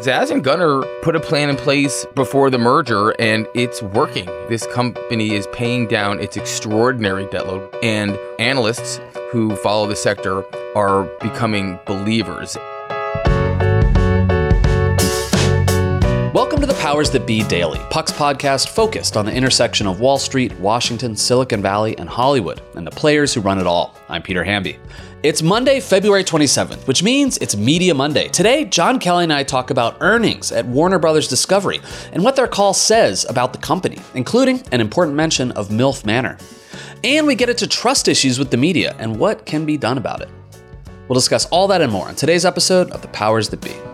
Zaz and Gunnar put a plan in place before the merger and it's working. This company is paying down its extraordinary debt load, and analysts who follow the sector are becoming believers. Welcome to the Powers That Be Daily, Puck's podcast focused on the intersection of Wall Street, Washington, Silicon Valley, and Hollywood, and the players who run it all. I'm Peter Hamby. It's Monday, February 27th, which means it's Media Monday. Today, John Kelly and I talk about earnings at Warner Brothers Discovery and what their call says about the company, including an important mention of MILF Manor. And we get into trust issues with the media and what can be done about it. We'll discuss all that and more on today's episode of The Powers That Be.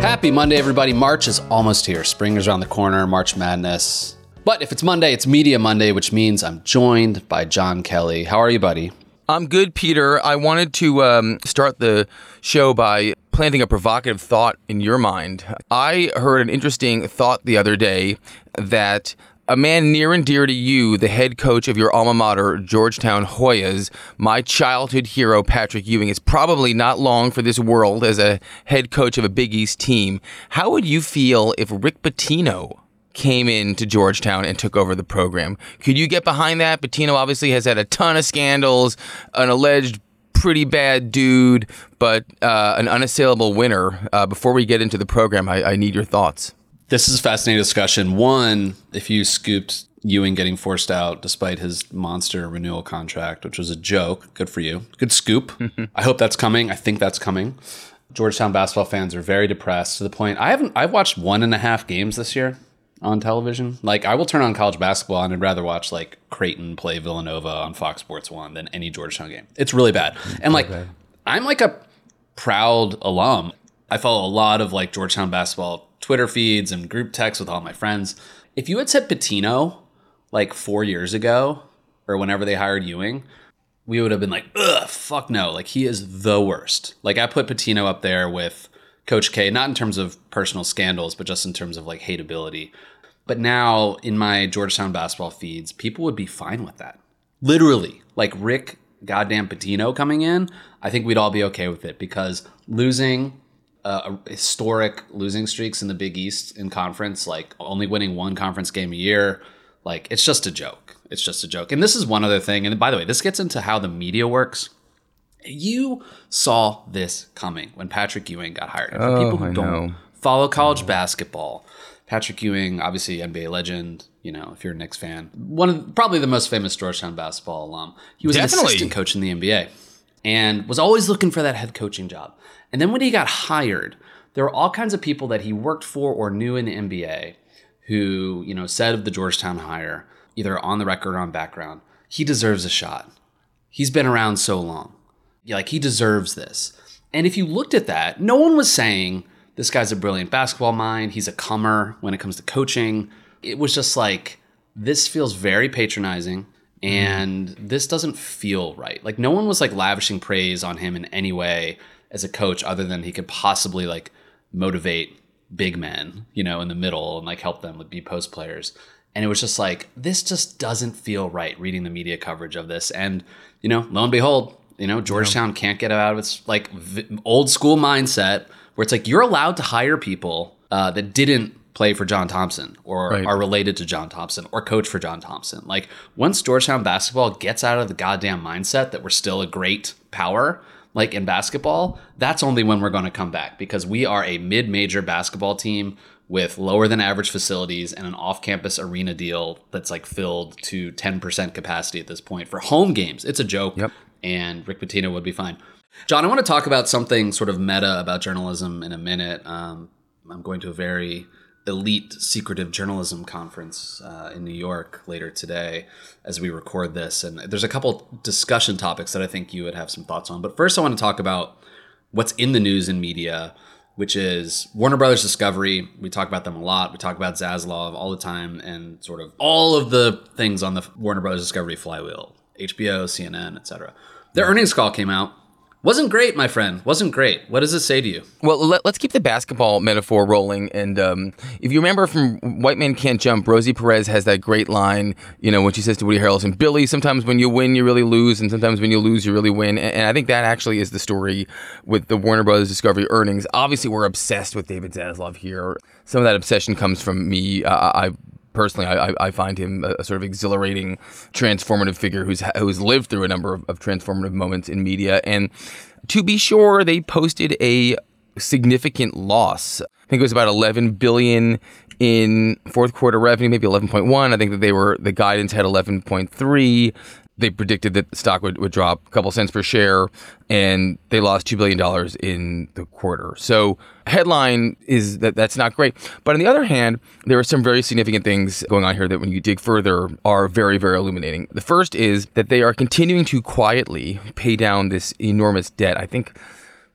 Happy Monday, everybody. March is almost here. Spring is around the corner, March Madness. But if it's Monday, it's Media Monday, which means I'm joined by John Kelly. How are you, buddy? I'm good, Peter. I wanted to um, start the show by planting a provocative thought in your mind. I heard an interesting thought the other day that a man near and dear to you, the head coach of your alma mater, Georgetown Hoyas, my childhood hero, Patrick Ewing, is probably not long for this world as a head coach of a Big East team. How would you feel if Rick Pitino came in to Georgetown and took over the program? Could you get behind that? Pitino obviously has had a ton of scandals, an alleged pretty bad dude, but uh, an unassailable winner. Uh, before we get into the program, I, I need your thoughts. This is a fascinating discussion. One, if you scooped Ewing getting forced out despite his monster renewal contract, which was a joke, good for you. Good scoop. I hope that's coming. I think that's coming. Georgetown basketball fans are very depressed to the point I haven't I've watched one and a half games this year on television. Like I will turn on college basketball and I'd rather watch like Creighton play Villanova on Fox Sports One than any Georgetown game. It's really bad. And like Okay. I'm like a proud alum. I follow a lot of like Georgetown basketball Twitter feeds and group texts with all my friends. If you had said Pitino like four years ago or whenever they hired Ewing, we would have been like, ugh, fuck no. Like he is the worst. Like I put Pitino up there with Coach K, not in terms of personal scandals, but just in terms of like hateability. But now in my Georgetown basketball feeds, people would be fine with that. Literally, like Rick goddamn Pitino coming in, I think we'd all be okay with it because losing uh, a historic losing streaks in the Big East in conference, like only winning one conference game a year, like it's just a joke. It's just a joke. And this is one other thing. And by the way, this gets into how the media works. You saw this coming when Patrick Ewing got hired. And for Oh, people who I don't know. follow college basketball, Patrick Ewing, obviously NBA legend. You know, if you're a Knicks fan, one of probably the most famous Georgetown basketball alum. He was an assistant coach in the NBA. and was always looking for that head coaching job. And then when he got hired, there were all kinds of people that he worked for or knew in the NBA who, you know, said of the Georgetown hire, either on the record or on background, he deserves a shot. He's been around so long. Like he deserves this. And if you looked at that, no one was saying this guy's a brilliant basketball mind. He's a comer when it comes to coaching. It was just like, this feels very patronizing and this doesn't feel right. Like no one was like lavishing praise on him in any way as a coach other than he could possibly like motivate big men, you know, in the middle and like help them with be post players. And it was just like this just doesn't feel right reading the media coverage of this and you know, lo and behold, you know, Georgetown can't get out of its like v- old school mindset where it's like you're allowed to hire people uh, that didn't play for John Thompson or Right. are related to John Thompson or coach for John Thompson. Like once Georgetown basketball gets out of the goddamn mindset that we're still a great power, like in basketball, that's only when we're going to come back because we are a mid-major basketball team with lower than average facilities and an off-campus arena deal that's like filled to 10% capacity at this point for home games. It's a joke Yep. and Rick Pitino would be fine. John, I want to talk about something sort of meta about journalism in a minute. Um, I'm going to a very elite secretive journalism conference uh, in New York later today as we record this. And there's a couple discussion topics that I think you would have some thoughts on. But first, I want to talk about what's in the news and media, which is Warner Brothers Discovery. We talk about them a lot. We talk about Zaslav all the time and sort of all of the things on the Warner Brothers Discovery flywheel HBO, CNN, etc. Their earnings call came out. Wasn't great, my friend. Wasn't great. What does it say to you? Well, let, us keep the basketball metaphor rolling. And um, if you remember from White Man Can't Jump, Rosie Perez has that great line, you know, when she says to Woody Harrelson, Billy, sometimes when you win, you really lose, and sometimes when you lose, you really win. And, and I think that actually is the story with the Warner Brothers Discovery earnings. Obviously, we're obsessed with David Zaslav here. Some of that obsession comes from me. I personally, I, I find him a, sort of exhilarating, transformative figure who's who's lived through a number of, of transformative moments in media. And to be sure, they posted a significant loss. I think it was about 11 billion in fourth quarter revenue, maybe 11.1. I think that they were the guidance had 11.3. They predicted that the stock would, would drop a couple cents per share, and they lost $2 billion in the quarter. So, headline is that that's not great. But on the other hand, there are some very significant things going on here that, when you dig further, are very, very illuminating. The first is that they are continuing to quietly pay down this enormous debt. I think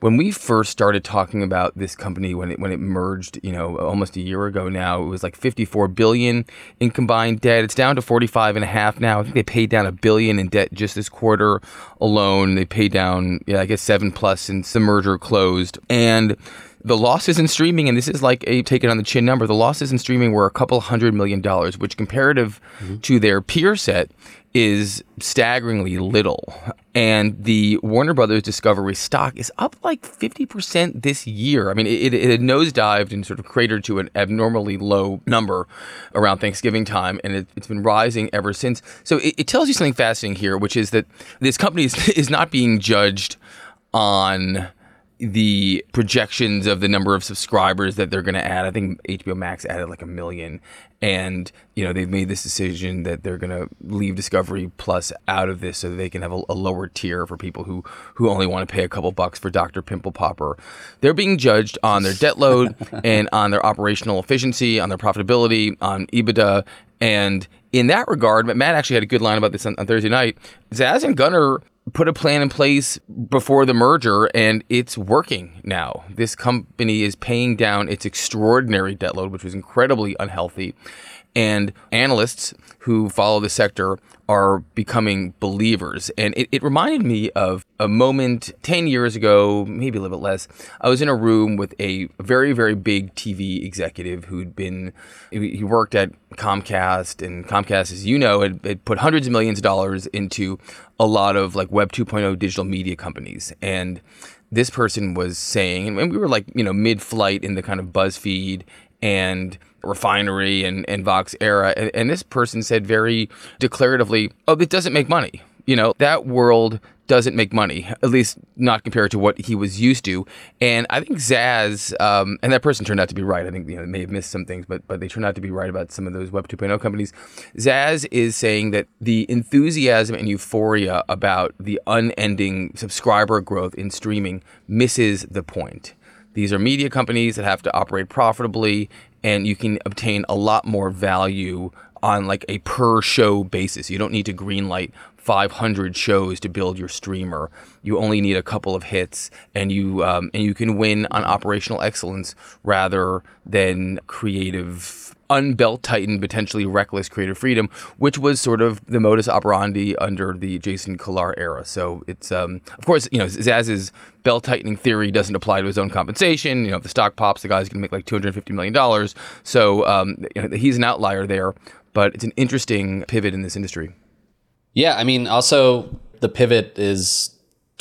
when we first started talking about this company when it when it merged, you know, almost a year ago now, it was like 54 billion in combined debt. It's down to 45 and a half now. I think they paid down a billion in debt just this quarter alone. They paid down, yeah, I guess 7 plus since the merger closed. And the losses in streaming, and this is like a take it on the chin number, the losses in streaming were a couple hundred million dollars, which comparative mm-hmm. to their peer set is staggeringly little. And the Warner Brothers Discovery stock is up like 50% this year. I mean, it, it had nosedived and sort of cratered to an abnormally low number around Thanksgiving time, and it, it's been rising ever since. So it, it tells you something fascinating here, which is that this company is, is not being judged on the projections of the number of subscribers that they're going to add. I think HBO Max added like a million, and you know they've made this decision that they're going to leave Discovery Plus out of this so that they can have a, a lower tier for people who who only want to pay a couple bucks for Doctor Pimple Popper. They're being judged on their debt load and on their operational efficiency, on their profitability, on EBITDA, and in that regard, Matt actually had a good line about this on, on Thursday night. Zaz and Gunnar put a plan in place before the merger and it's working now. This company is paying down its extraordinary debt load, which was incredibly unhealthy. And analysts who follow the sector are becoming believers. And it, it reminded me of a moment 10 years ago, maybe a little bit less. I was in a room with a very, very big TV executive who'd been, he worked at Comcast, and Comcast, as you know, had, had put hundreds of millions of dollars into a lot of like Web 2.0 digital media companies. And this person was saying, and we were like, you know, mid flight in the kind of BuzzFeed and refinery and, and Vox era. And, and this person said very declaratively, oh, it doesn't make money. You know, that world doesn't make money, at least not compared to what he was used to. And I think Zaz, um, and that person turned out to be right. I think you know they may have missed some things, but but they turned out to be right about some of those Web 2.0 companies. Zaz is saying that the enthusiasm and euphoria about the unending subscriber growth in streaming misses the point. These are media companies that have to operate profitably, and you can obtain a lot more value on like a per show basis. You don't need to greenlight 500 shows to build your streamer. You only need a couple of hits, and you um, and you can win on operational excellence rather than creative unbelt tightened, potentially reckless creative freedom, which was sort of the modus operandi under the Jason Kilar era. So it's, um, of course, you know, Zaz's belt tightening theory doesn't apply to his own compensation. You know, if the stock pops, the guy's going to make like $250 million. So um, you know, he's an outlier there, but it's an interesting pivot in this industry. Yeah, I mean, also the pivot is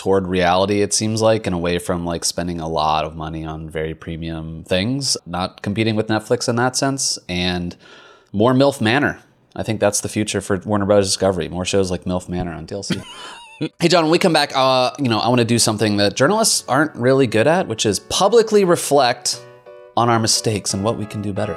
toward reality it seems like and away from like spending a lot of money on very premium things not competing with netflix in that sense and more milf manor. I think that's the future for warner bros discovery. More shows like milf manor on TLC hey john when we come back uh, you know i want to do something that journalists aren't really good at which is publicly reflect on our mistakes and what we can do better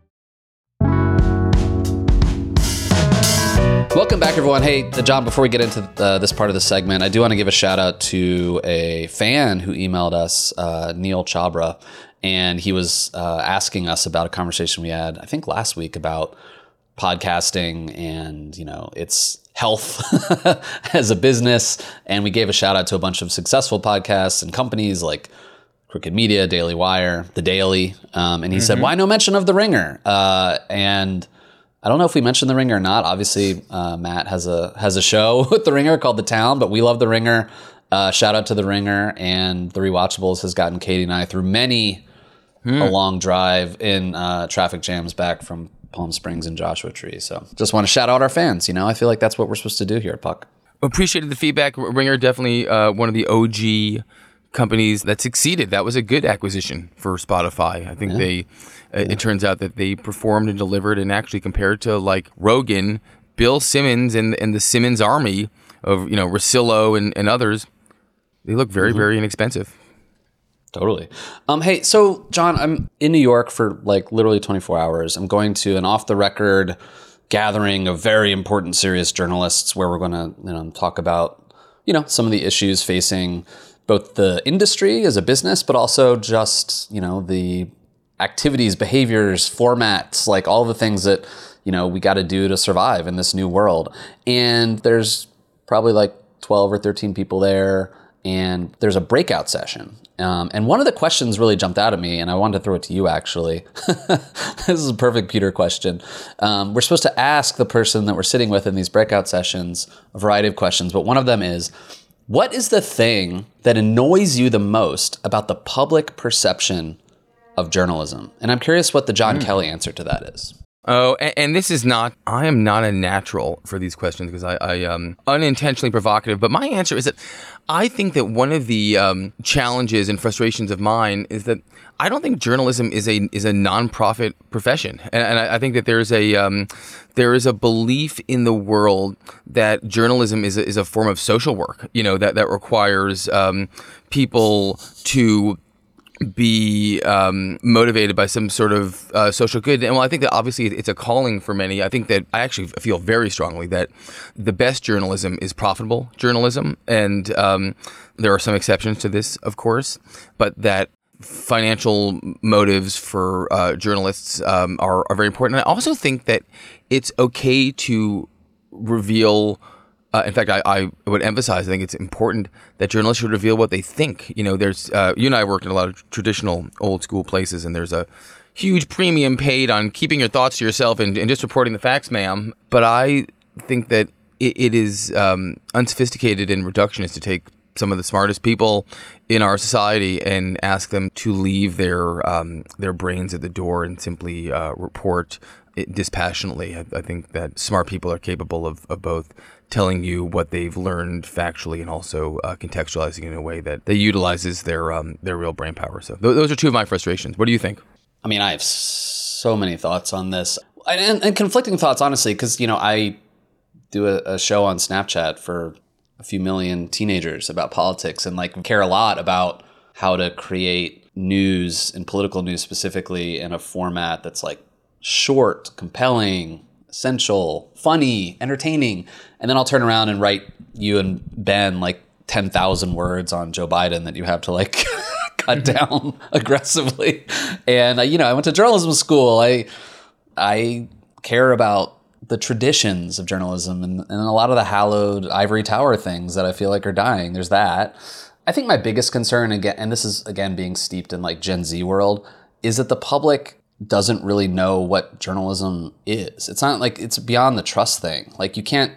Welcome back, everyone. Hey, John, before we get into uh, this part of the segment, I do want to give a shout out to a fan who emailed us, uh, Neil Chabra, and he was uh, asking us about a conversation we had, I think, last week about podcasting and, you know, its health as a business. And we gave a shout out to a bunch of successful podcasts and companies like Crooked Media, Daily Wire, The Daily. Um, and he mm-hmm. said, why no mention of The Ringer? Uh, and I don't know if we mentioned The Ringer or not. Obviously, uh, Matt has a has a show with The Ringer called The Town, but we love The Ringer. Uh, shout out to The Ringer and The Rewatchables has gotten Katie and I through many hmm. a long drive in uh, traffic jams back from Palm Springs and Joshua Tree. So just want to shout out our fans. You know, I feel like that's what we're supposed to do here at Puck. Appreciated the feedback. Ringer definitely uh, one of the OG companies that succeeded. That was a good acquisition for Spotify. I think yeah. they. Yeah. It turns out that they performed and delivered, and actually compared to like Rogan, Bill Simmons, and and the Simmons Army of you know Russillo and, and others, they look very mm-hmm. very inexpensive. Totally. Um, hey, so John, I'm in New York for like literally 24 hours. I'm going to an off the record gathering of very important, serious journalists where we're going to you know, talk about you know some of the issues facing both the industry as a business, but also just you know the activities, behaviors, formats, like all the things that you know we got to do to survive in this new world. And there's probably like 12 or 13 people there, and there's a breakout session. Um, and one of the questions really jumped out at me, and I wanted to throw it to you actually. this is a perfect Peter question. Um, we're supposed to ask the person that we're sitting with in these breakout sessions a variety of questions, but one of them is what is the thing that annoys you the most about the public perception of journalism? And I'm curious what the John mm. Kelly answer to that is. Oh, and, and, this is not, I am not a natural for these questions because I, I um unintentionally provocative. But my answer is that I think that one of the um, challenges and frustrations of mine is that I don't think journalism is a is a nonprofit profession, and, and I, I, think that there's a um, there is a belief in the world that journalism is a, is a form of social work. You know that that requires um, people to be um, motivated by some sort of uh, social good. And well, I think that obviously it's a calling for many. I think that I actually feel very strongly that the best journalism is profitable journalism. And um, there are some exceptions to this, of course, but that financial motives for uh, journalists um, are, are very important. And I also think that it's okay to reveal Uh, in fact, I, I would emphasize. I think it's important that journalists should reveal what they think. You know, there's uh, you and I worked in a lot of traditional old school places, and there's a huge premium paid on keeping your thoughts to yourself and, and just reporting the facts, ma'am. But I think that it, it is um, unsophisticated and reductionist to take some of the smartest people in our society and ask them to leave their um, their brains at the door and simply uh, report dispassionately. I, I, think that smart people are capable of, of both telling you what they've learned factually and also uh, contextualizing in a way that, that utilizes their um, their real brain power. So th- those are two of my frustrations. What do you think? I mean, I have so many thoughts on this and, and conflicting thoughts, honestly, because you know I do a, a show on Snapchat for a few million teenagers about politics and like care a lot about how to create news and political news specifically in a format that's like short, compelling, essential, funny, entertaining. And then I'll turn around and write you and Ben like 10,000 words on Joe Biden that you have to like cut down aggressively. And uh, you know, I went to journalism school. I I care about the traditions of journalism and, and a lot of the hallowed ivory tower things that I feel like are dying. There's that. I think my biggest concern again, and this is again being steeped in like Gen Z world, is that the public doesn't really know what journalism is. It's not like it's beyond the trust thing. Like you can't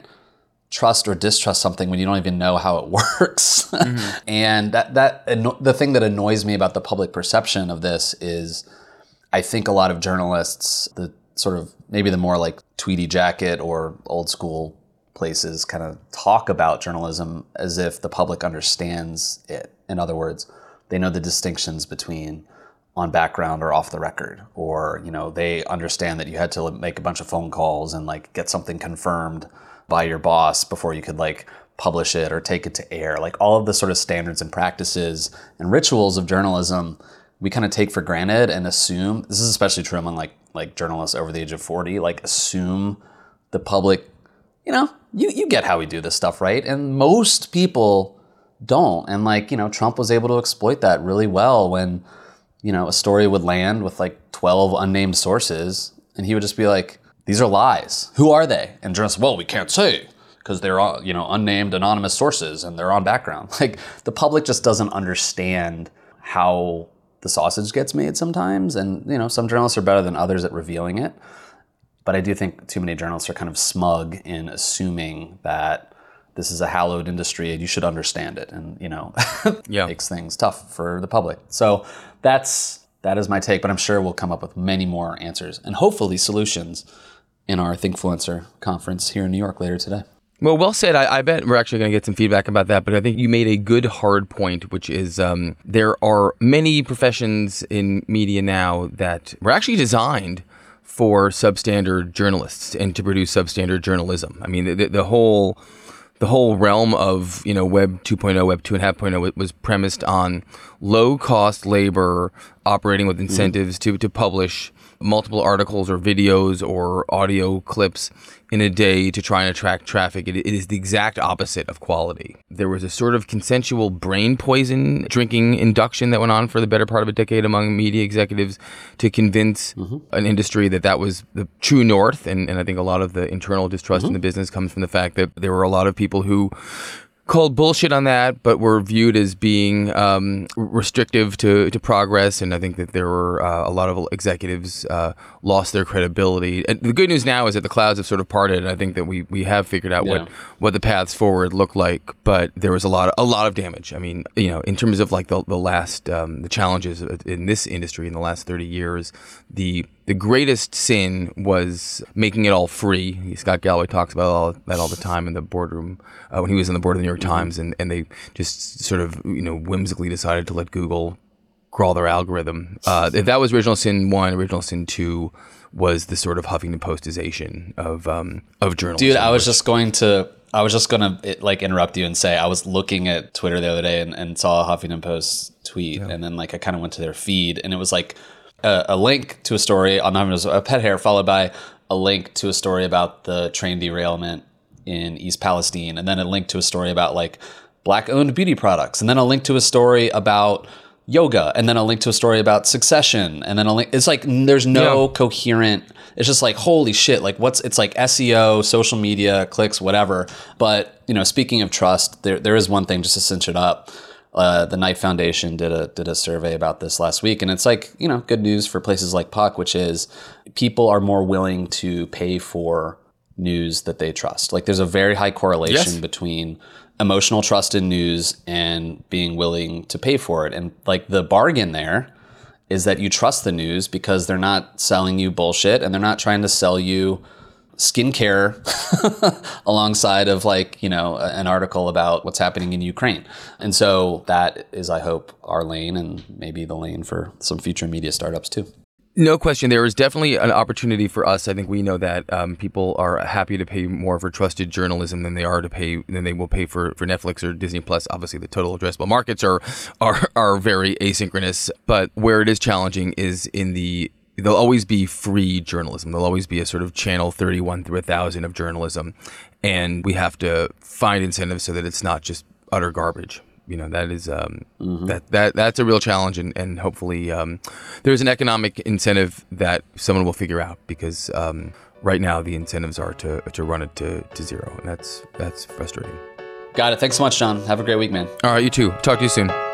trust or distrust something when you don't even know how it works. Mm-hmm. and that that the thing that annoys me about the public perception of this is I think a lot of journalists the sort of maybe the more like tweedy jacket or old school places kind of talk about journalism as if the public understands it. In other words, they know the distinctions between on background or off the record or you know they understand that you had to make a bunch of phone calls and like get something confirmed by your boss before you could like publish it or take it to air like all of the sort of standards and practices and rituals of journalism we kind of take for granted and assume this is especially true among like like journalists over the age of 40 like assume the public you know you, you get how we do this stuff right? And most people don't. And like you know trump was able to exploit that really well when you know a story would land with like 12 unnamed sources and he would just be like these are lies. Who are they? And journalists well we can't say because they're all you know unnamed anonymous sources and they're on background. Like the public just doesn't understand how the sausage gets made sometimes. And, you know, some journalists are better than others at revealing it. But I do think too many journalists are kind of smug in assuming that this is a hallowed industry and you should understand it. And, you know, yeah. makes things tough for the public. So that's that is my take, but I'm sure we'll come up with many more answers and hopefully solutions in our Thinkfluencer conference here in New York later today. Well, well said. I, I bet we're actually going to get some feedback about that, but I think you made a good hard point, which is um, there are many professions in media now that were actually designed for substandard journalists and to produce substandard journalism. I mean, the, the whole the whole realm of you know Web 2.0, Web 2.5.0 was premised on low cost labor operating with incentives mm-hmm. to to publish multiple articles or videos or audio clips in a day to try and attract traffic. It, it is the exact opposite of quality. There was a sort of consensual brain poison drinking induction that went on for the better part of a decade among media executives to convince mm-hmm. an industry that that was the true north. And, and I think a lot of the internal distrust mm-hmm. in the business comes from the fact that there were a lot of people who called bullshit on that, but were viewed as being um, restrictive to, to progress. And I think that there were uh, a lot of executives uh, lost their credibility. And the good news now is that the clouds have sort of parted. And I think that we, we have figured out yeah. what, what the paths forward look like. But there was a lot of, a lot of damage. I mean, you know, in terms of like the, the last um, the challenges in this industry in the last thirty years, the the greatest sin was making it all free. Scott Galloway talks about all, that all the time in the boardroom uh, when he was on the board of the New York mm-hmm. Times, and, and they just sort of you know whimsically decided to let Google crawl their algorithm. Uh, that was original sin one. Original sin two was the sort of Huffington Postization of um, of journalism. Dude, I was just going to. I was just gonna like interrupt you and say I was looking at Twitter the other day and, and saw a Huffington Post tweet, yeah. and then like I kind of went to their feed, and it was like a, a link to a story on a pet hair, followed by a link to a story about the train derailment in East Palestine, and then a link to a story about like black owned beauty products, and then a link to a story about yoga, and then a link to a story about succession, and then a link. It's like there's no yeah. coherent. It's just like holy shit. Like what's it's like SEO, social media, clicks, whatever. But you know, speaking of trust, there there is one thing just to cinch it up. Uh, the Knight Foundation did a did a survey about this last week, and it's like you know good news for places like Puck, which is people are more willing to pay for news that they trust. Like there's a very high correlation Yes. between emotional trust in news and being willing to pay for it, and like the bargain there is that you trust the news because they're not selling you bullshit and they're not trying to sell you skincare alongside of like you know an article about what's happening in Ukraine. And so that is I hope our lane and maybe the lane for some future media startups too. No question. There is definitely an opportunity for us. I think we know that um, people are happy to pay more for trusted journalism than they are to pay than they will pay for, for Netflix or Disney Plus. Obviously, the total addressable markets are are are very asynchronous. But where it is challenging is in the there'll always be free journalism. There'll always be a sort of channel 31 through a thousand of journalism, and we have to find incentives so that it's not just utter garbage. You know that is um, that that that's a real challenge, and and hopefully um, there's an economic incentive that someone will figure out because um, right now the incentives are to to run it to, to zero, and that's that's frustrating. Got it. Thanks so much, John. Have a great week, man. All right, you too. Talk to you soon.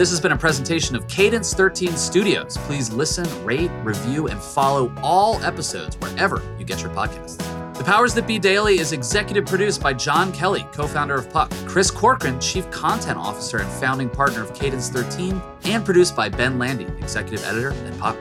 This has been a presentation of Cadence 13 Studios. Please listen, rate, review, and follow all episodes wherever you get your podcasts. The Powers That Be Daily is executive produced by John Kelly, co founder of Puck, Chris Corcoran, chief content officer and founding partner of Cadence 13, and produced by Ben Landy, executive editor at Puck.